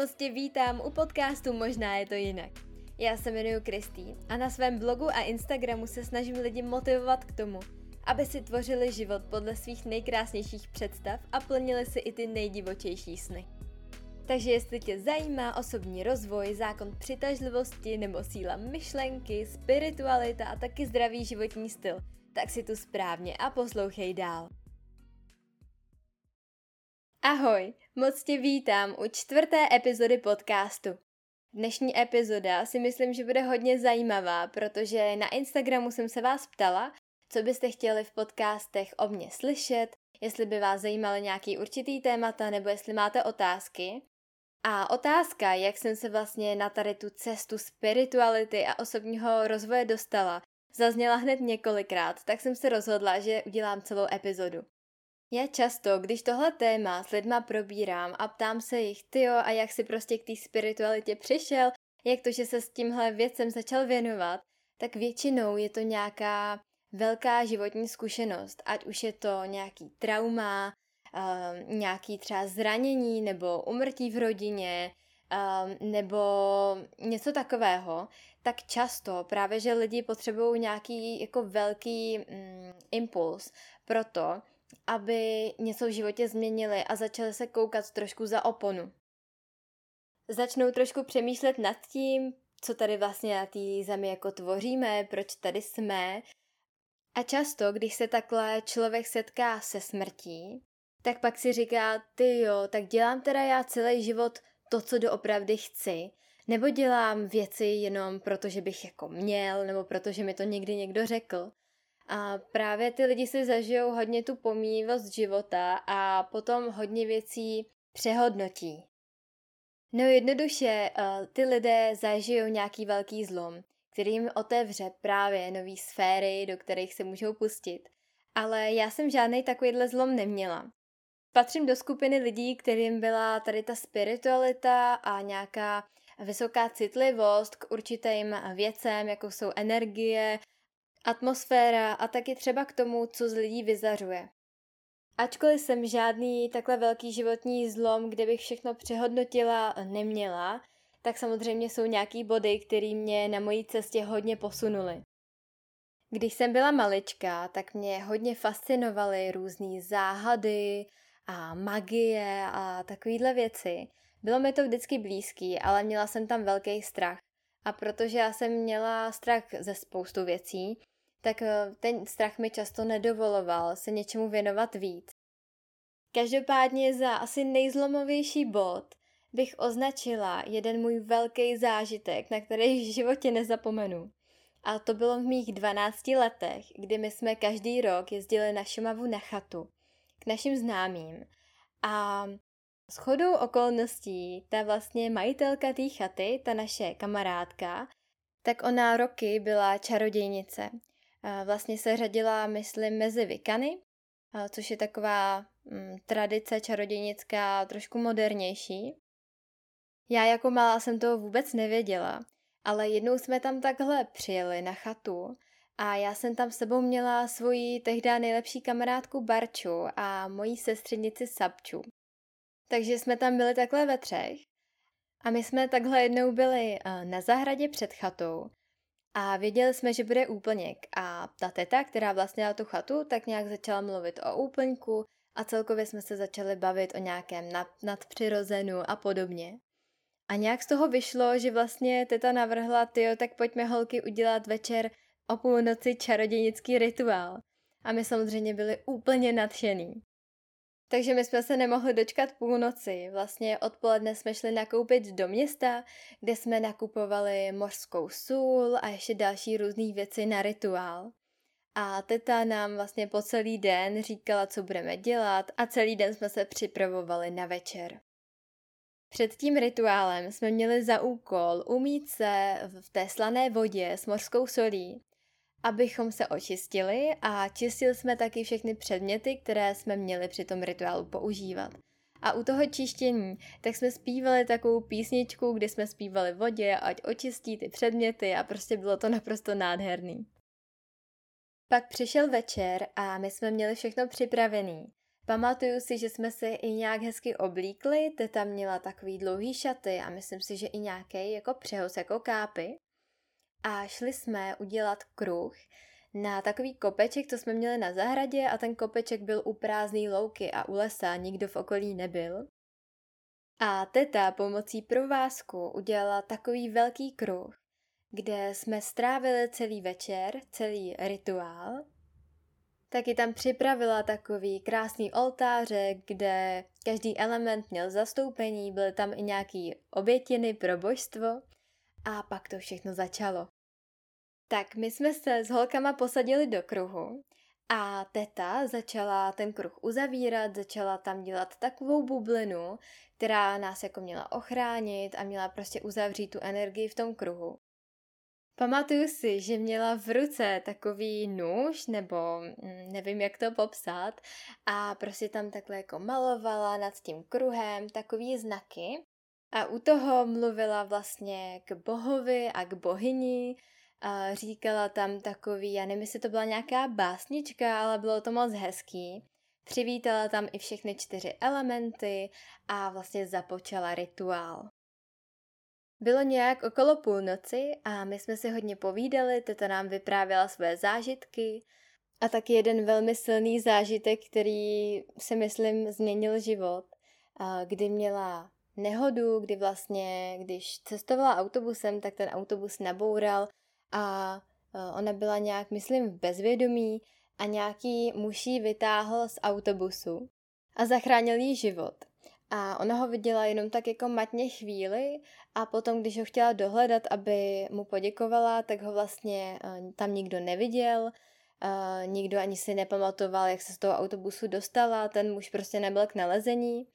Moc tě vítám u podcastu Možná je to jinak. Já se jmenuji Kristý a na svém blogu a Instagramu se snažím lidi motivovat k tomu, aby si tvořili život podle svých nejkrásnějších představ a plnili si i ty nejdivočejší sny. Takže jestli tě zajímá osobní rozvoj, zákon přitažlivosti nebo síla myšlenky, spiritualita a taky zdravý životní styl, tak si tu správně a poslouchej dál. Ahoj, moc tě vítám u čtvrté epizody podcastu. Dnešní epizoda si myslím, že bude hodně zajímavá, protože na Instagramu jsem se vás ptala, co byste chtěli v podcastech o mně slyšet, jestli by vás zajímaly nějaký určitý témata nebo jestli máte otázky. A otázka, jak jsem se vlastně na tady tu cestu spirituality a osobního rozvoje dostala, zazněla hned několikrát, tak jsem se rozhodla, že udělám celou epizodu. Já často, když tohle téma s lidma probírám a ptám se jich, tyjo, a jak si prostě k té spiritualitě přišel, jak to, že se s tímhle věcem začal věnovat, tak většinou je to nějaká velká životní zkušenost, ať už je to nějaký trauma, uh, nějaký třeba zranění nebo umrtí v rodině, uh, nebo něco takového, tak často právě, že lidi potřebují nějaký jako velký mm, impuls pro to, aby něco v životě změnili a začali se koukat trošku za oponu. Začnou trošku přemýšlet nad tím, co tady vlastně na té zemi jako tvoříme, proč tady jsme. A často, když se takhle člověk setká se smrtí, tak pak si říká, ty jo, tak dělám teda já celý život to, co doopravdy chci, nebo dělám věci jenom proto, že bych jako měl, nebo protože mi to někdy někdo řekl. A právě ty lidi si zažijou hodně tu pomíjivost života a potom hodně věcí přehodnotí. No jednoduše, eh, ty lidé zažijou nějaký velký zlom, který jim otevře právě nové sféry, do kterých se můžou pustit. Ale já jsem žádný takovýhle zlom neměla. Patřím do skupiny lidí, kterým byla tady ta spiritualita a nějaká vysoká citlivost k určitým věcem, jako jsou energie, atmosféra a taky třeba k tomu, co z lidí vyzařuje. Ačkoliv jsem žádný takhle velký životní zlom, kde bych všechno přehodnotila, neměla, tak samozřejmě jsou nějaký body, které mě na mojí cestě hodně posunuly. Když jsem byla malička, tak mě hodně fascinovaly různé záhady a magie a takovéhle věci. Bylo mi to vždycky blízký, ale měla jsem tam velký strach. A protože já jsem měla strach ze spoustu věcí, tak eh, ten strach mi často nedovoloval se něčemu věnovat víc. Každopádně za asi nejzlomovější bod bych označila jeden můj velký zážitek, na který v životě nezapomenu. A to bylo v mých 12 letech, kdy my jsme každý rok jezdili na Šumavu na chatu k našim známým. A s chodou okolností ta vlastně majitelka té chaty, ta naše kamarádka, tak ona roky byla čarodějnice. Vlastně se řadila, myslím, mezi vikany, což je taková mm, tradice čarodějnická trošku modernější. Já jako malá jsem to vůbec nevěděla, ale jednou jsme tam takhle přijeli na chatu a já jsem tam s sebou měla svoji tehdy nejlepší kamarádku Barču a moji sestřenici Sabču. Takže jsme tam byli takhle ve třech. A my jsme takhle jednou byli eh, na zahradě před chatou a věděli jsme, že bude úplněk. A ta teta, která vlastně tu chatu, tak nějak začala mluvit o úplňku a celkově jsme se začali bavit o nějakém nad, nadpřirozenu a podobně. A nějak z toho vyšlo, že vlastně teta navrhla, tyjo, tak pojďme holky udělat večer o půlnoci čarodějnický rituál. A my samozřejmě byli úplně nadšený. Takže my jsme se nemohli dočkat půlnoci. Vlastně odpoledne jsme šli nakoupit do města, kde jsme nakupovali mořskou sůl a ještě další různé věci na rituál. A teta nám vlastně po celý den říkala, co budeme dělat a celý den jsme se připravovali na večer. Před tím rituálem jsme měli za úkol umít se v té slané vodě s mořskou solí abychom se očistili a čistili jsme taky všechny předměty, které jsme měli při tom rituálu používat. A u toho čištění, tak jsme zpívali takovou písničku, kde jsme zpívali vodě, ať očistí ty předměty a prostě bylo to naprosto nádherný. Pak přišel večer a my jsme měli všechno připravený. Pamatuju si, že jsme se i nějak hezky oblíkli, teta měla takový dlouhý šaty a myslím si, že i nějaký jako přehoz jako kápy. A šli jsme udělat kruh na takový kopeček, co jsme měli na zahradě a ten kopeček byl u prázdné louky a u lesa nikdo v okolí nebyl. A teta pomocí provázku udělala takový velký kruh, kde jsme strávili celý večer, celý rituál. Taky tam připravila takový krásný oltáře, kde každý element měl zastoupení, byly tam i nějaký obětiny pro božstvo a pak to všechno začalo. Tak my jsme se s holkama posadili do kruhu a teta začala ten kruh uzavírat, začala tam dělat takovou bublinu, která nás jako měla ochránit a měla prostě uzavřít tu energii v tom kruhu. Pamatuju si, že měla v ruce takový nůž, nebo mm, nevím, jak to popsat, a prostě tam takhle jako malovala nad tím kruhem takový znaky. A u toho mluvila vlastně k bohovi a k bohyni, a říkala tam takový, já nevím, jestli to byla nějaká básnička, ale bylo to moc hezký. Přivítala tam i všechny čtyři elementy a vlastně započala rituál. Bylo nějak okolo půlnoci a my jsme si hodně povídali, teta nám vyprávěla své zážitky a taky jeden velmi silný zážitek, který si myslím změnil život, kdy měla nehodu, kdy vlastně, když cestovala autobusem, tak ten autobus naboural a ona byla nějak, myslím, v bezvědomí a nějaký muž vytáhl z autobusu a zachránil jí život. A ona ho viděla jenom tak jako matně chvíli a potom, když ho chtěla dohledat, aby mu poděkovala, tak ho vlastně uh, tam nikdo neviděl, uh, nikdo ani si nepamatoval, jak se z toho autobusu dostala, ten muž prostě nebyl k nalezení.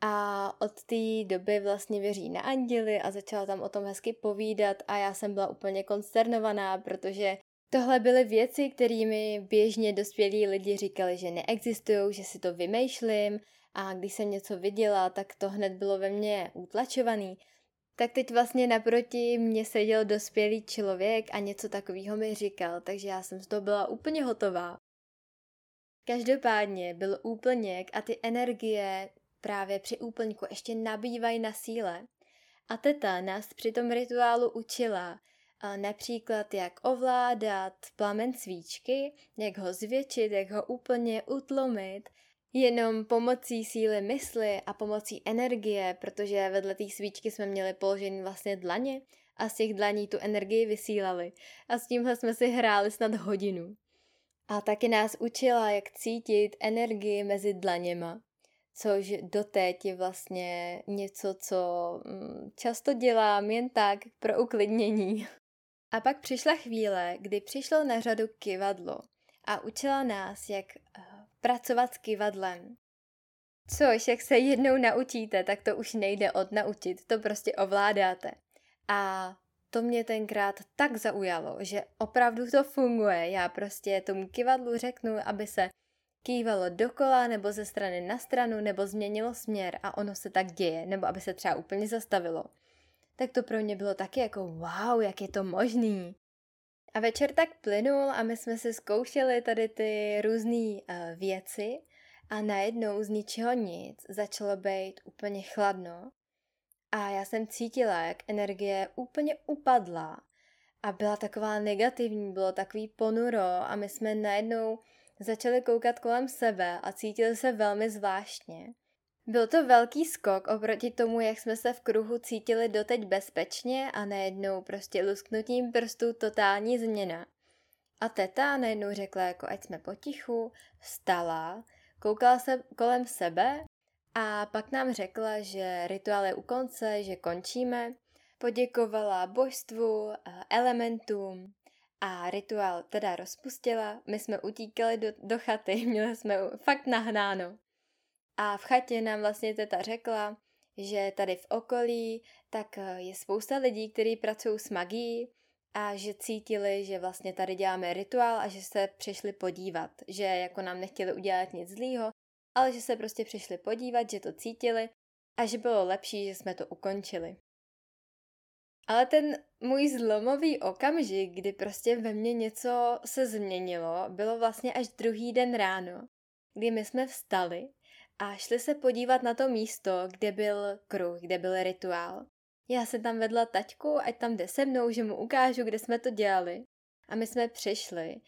A od té doby vlastně věří na anděly a začala tam o tom hezky povídat a já jsem byla úplně konsternovaná, protože tohle byly věci, kterými běžně dospělí lidi říkali, že neexistují, že si to vymýšlím a když jsem něco viděla, tak to hned bylo ve mně utlačovaný. Tak teď vlastně naproti mě seděl dospělý člověk a něco takového mi říkal, takže já jsem z toho byla úplně hotová. Každopádně byl úplněk a ty energie právě při úplňku ještě nabývají na síle. A teta nás při tom rituálu učila, například jak ovládat plamen svíčky, jak ho zvětšit, jak ho úplně utlomit, jenom pomocí síly mysli a pomocí energie, protože vedle té svíčky jsme měli položený vlastně dlaně a z těch dlaní tu energii vysílali. A s tímhle jsme si hráli snad hodinu. A taky nás učila, jak cítit energii mezi dlaněma, což doteď je vlastně něco, co mm, často dělám jen tak pro uklidnění. A pak přišla chvíle, kdy přišlo na řadu kivadlo a učila nás, jak eh, pracovat s kivadlem. Což, jak se jednou naučíte, tak to už nejde odnaučit, to prostě ovládáte. A to mě tenkrát tak zaujalo, že opravdu to funguje. Já prostě tomu kivadlu řeknu, aby se kývalo dokola nebo ze strany na stranu nebo změnilo směr a ono se tak děje, nebo aby se třeba úplně zastavilo. Tak to pro mě bylo taky jako wow, jak je to možný. A večer tak plynul a my jsme si zkoušeli tady ty různé uh, věci a najednou z ničeho nic začalo být úplně chladno a já jsem cítila, jak energie úplně upadla a byla taková negativní, bylo takový ponuro a my jsme najednou začali koukat kolem sebe a cítili se velmi zvláštně. Byl to velký skok oproti tomu, jak jsme se v kruhu cítili doteď bezpečně a najednou prostě lusknutím prstů totální změna. A teta najednou řekla jako ať jsme potichu, vstala, koukala se kolem sebe a pak nám řekla, že rituál je u konce, že končíme. Poděkovala božstvu, elementům a rituál teda rozpustila. My jsme utíkali do, do chaty, měli jsme fakt nahnáno. A v chatě nám vlastně teta řekla, že tady v okolí tak eh, je spousta lidí, kteří pracují s magií a že cítili, že vlastně tady děláme rituál a že se přišli podívat, že jako nám nechtěli udělat nic zlýho, ale že se prostě přišli podívat, že to cítili a že bylo lepší, že jsme to ukončili. Ale ten můj zlomový okamžik, kdy prostě ve mně něco se změnilo, bylo vlastně až druhý den ráno, kdy my jsme vstali a šli se podívat na to místo, kde byl kruh, kde byl rituál. Já se tam vedla taťku, ať tam jde se mnou, že mu ukážu, kde jsme to dělali. A my jsme přišli.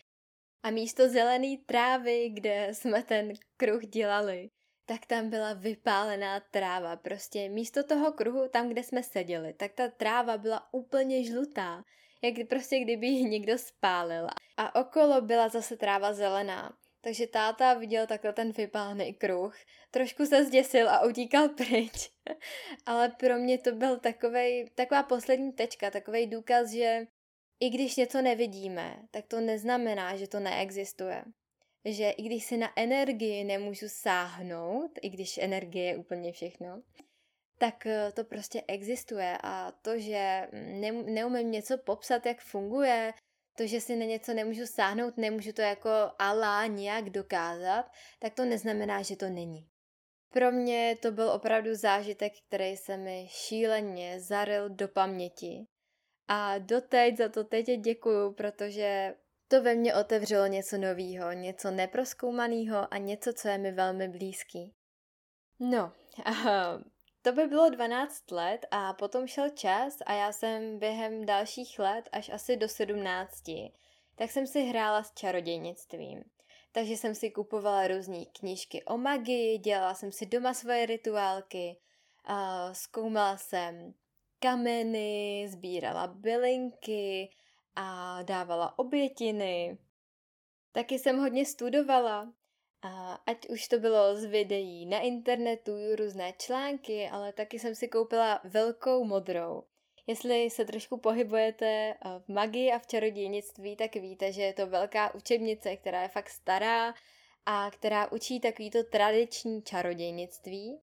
A místo zelený trávy, kde jsme ten kruh dělali, tak tam byla vypálená tráva. Prostě místo toho kruhu, tam, kde jsme seděli, tak ta tráva byla úplně žlutá. Jak prostě kdyby ji někdo spálil. A okolo byla zase tráva zelená. Takže táta viděl takhle ten vypálený kruh, trošku se zděsil a utíkal pryč. Ale pro mě to byl takovej, taková poslední tečka, takový důkaz, že i když něco nevidíme, tak to neznamená, že to neexistuje. Že i když si na energii nemůžu sáhnout, i když energie je úplně všechno, tak eh, to prostě existuje a to, že neumím něco popsat, jak funguje, to, že si na něco nemůžu sáhnout, nemůžu to jako alá nějak dokázat, tak to neznamená, že to není. Pro mě to byl opravdu zážitek, který se mi šíleně zaril do paměti. A doteď za to teď děkuju, protože to ve mně otevřelo něco novýho, něco neproskoumaného a něco, co je mi velmi blízký. No, to by bylo 12 let a potom šel čas a já jsem během dalších let, až asi do 17, tak jsem si hrála s čarodějnictvím. Takže jsem si kupovala různé knížky o magii, dělala jsem si doma svoje rituálky, zkoumala jsem kameny, sbírala bylinky a dávala obětiny. Taky jsem hodně studovala, a ať už to bylo z videí na internetu, různé články, ale taky jsem si koupila velkou modrou. Jestli se trošku pohybujete eh, v magii a v čarodějnictví, tak víte, že je to velká učebnice, která je fakt stará a která učí takovýto tradiční čarodějnictví.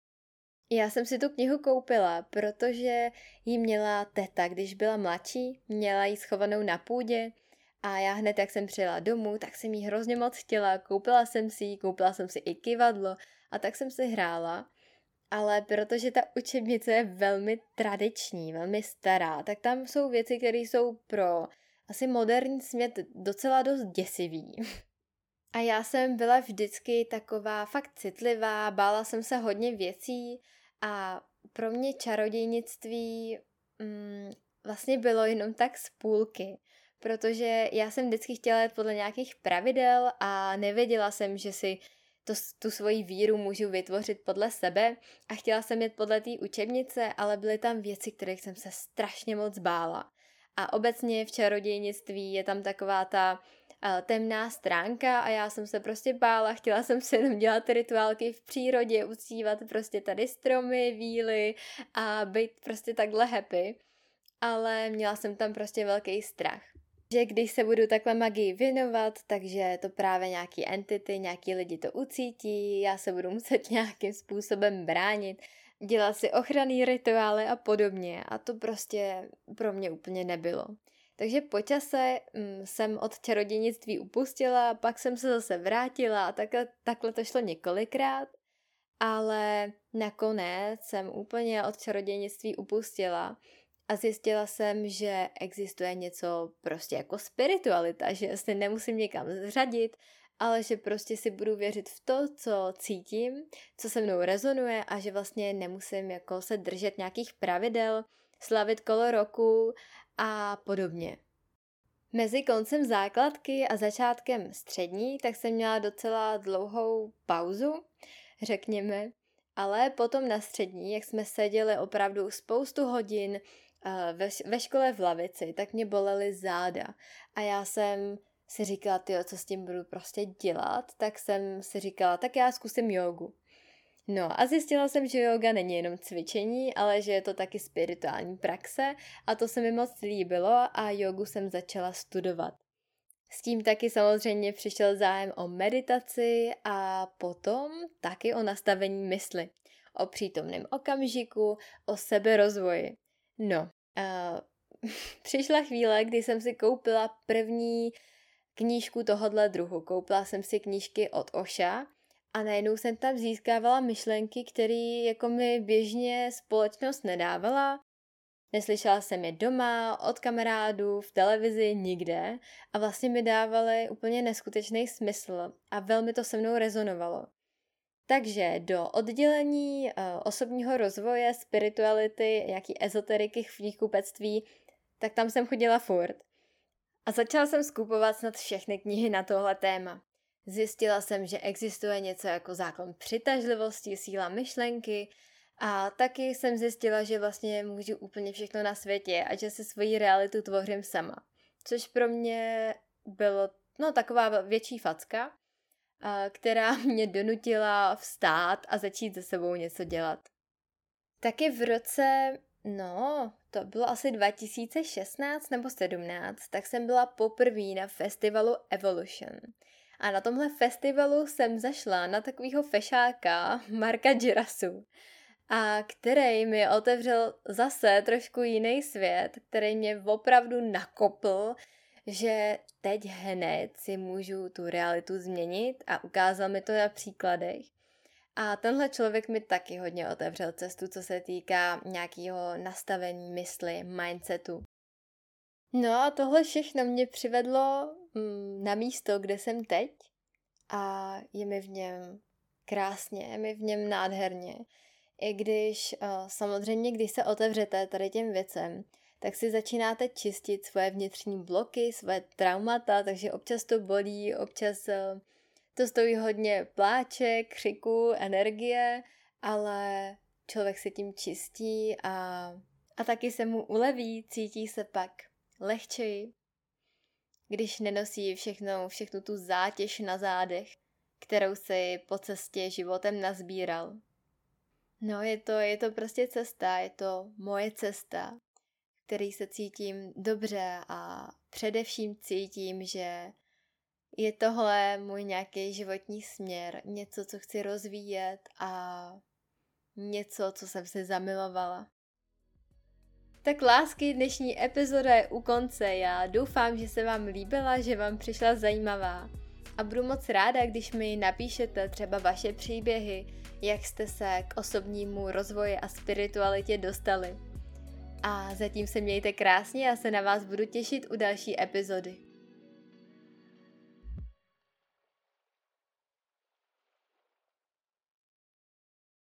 Já jsem si tu knihu koupila, protože ji měla teta, když byla mladší, měla ji schovanou na půdě a já hned, jak jsem přijela domů, tak jsem jí hrozně moc chtěla, koupila jsem si ji, koupila jsem si i kivadlo a tak jsem si hrála. Ale protože ta učebnice je velmi tradiční, velmi stará, tak tam jsou věci, které jsou pro asi moderní smět docela dost děsivý. A já jsem byla vždycky taková fakt citlivá, bála jsem se hodně věcí a pro mě čarodějnictví mm, vlastně bylo jenom tak z půlky protože já jsem vždycky chtěla jít podle nějakých pravidel a nevěděla jsem, že si to, tu svoji víru můžu vytvořit podle sebe a chtěla jsem jít podle té učebnice, ale byly tam věci, kterých jsem se strašně moc bála. A obecně v čarodějnictví je tam taková ta temná stránka a já jsem se prostě bála, chtěla jsem si jenom dělat rituálky v přírodě, uctívat prostě tady stromy, víly a být prostě takhle happy. Ale měla jsem tam prostě velký strach že když se budu takhle magii věnovat, takže to právě nějaký entity, nějaký lidi to ucítí, já se budu muset nějakým způsobem bránit, dělat si ochranný rituály a podobně a to prostě pro mě úplně nebylo. Takže po čase hm, jsem od čarodějnictví upustila, pak jsem se zase vrátila a takhle, takhle to šlo několikrát, ale nakonec jsem úplně od čarodějnictví upustila a zjistila jsem, že existuje něco prostě jako spiritualita, že se nemusím někam zřadit, ale že prostě si budu věřit v to, co cítím, co se mnou rezonuje a že vlastně nemusím jako se držet nějakých pravidel, slavit kolo roku a podobně. Mezi koncem základky a začátkem střední tak jsem měla docela dlouhou pauzu, řekněme, ale potom na střední, jak jsme seděli opravdu spoustu hodin, ve, ve škole v lavici, tak mě bolely záda. A já jsem si říkala, ty, co s tím budu prostě dělat, tak jsem si říkala, tak já zkusím jogu. No a zjistila jsem, že yoga není jenom cvičení, ale že je to taky spirituální praxe a to se mi moc líbilo a jogu jsem začala studovat. S tím taky samozřejmě přišel zájem o meditaci a potom taky o nastavení mysli, o přítomném okamžiku, o seberozvoji. No, uh, přišla chvíle, kdy jsem si koupila první knížku tohohle druhu. Koupila jsem si knížky od Oša a najednou jsem tam získávala myšlenky, které jako mi běžně společnost nedávala. Neslyšela jsem je doma, od kamarádů, v televizi, nikde a vlastně mi dávaly úplně neskutečný smysl a velmi to se mnou rezonovalo. Takže do oddělení uh, osobního rozvoje, spirituality, nějaký ezoteriky, knihkupectví, tak tam jsem chodila furt. A začala jsem skupovat snad všechny knihy na tohle téma. Zjistila jsem, že existuje něco jako zákon přitažlivosti, síla myšlenky a taky jsem zjistila, že vlastně můžu úplně všechno na světě a že si svoji realitu tvořím sama. Což pro mě bylo no, taková větší facka, která mě donutila vstát a začít se sebou něco dělat. Taky v roce, no, to bylo asi 2016 nebo 17, tak jsem byla poprvé na festivalu Evolution. A na tomhle festivalu jsem zašla na takového fešáka Marka Girasu, a který mi otevřel zase trošku jiný svět, který mě opravdu nakopl, že teď hned si můžu tu realitu změnit a ukázal mi to na příkladech. A tenhle člověk mi taky hodně otevřel cestu, co se týká nějakého nastavení mysli, mindsetu. No a tohle všechno mě přivedlo mm, na místo, kde jsem teď a je mi v něm krásně, je mi v něm nádherně. I když uh, samozřejmě, když se otevřete tady těm věcem, tak si začínáte čistit svoje vnitřní bloky, svoje traumata, takže občas to bolí, občas uh, to stojí hodně pláče, křiku, energie, ale člověk se tím čistí a, a taky se mu uleví, cítí se pak lehčeji, když nenosí všechno, všechnu tu zátěž na zádech, kterou si po cestě životem nazbíral. No, je to, je to prostě cesta, je to moje cesta, který se cítím dobře a především cítím, že je tohle můj nějaký životní směr, něco, co chci rozvíjet a něco, co jsem si zamilovala. Tak lásky, dnešní epizoda je u konce. Já doufám, že se vám líbila, že vám přišla zajímavá. A budu moc ráda, když mi napíšete třeba vaše příběhy, jak jste se k osobnímu rozvoji a spiritualitě dostali. A zatím se mějte krásně a se na vás budu těšit u další epizody.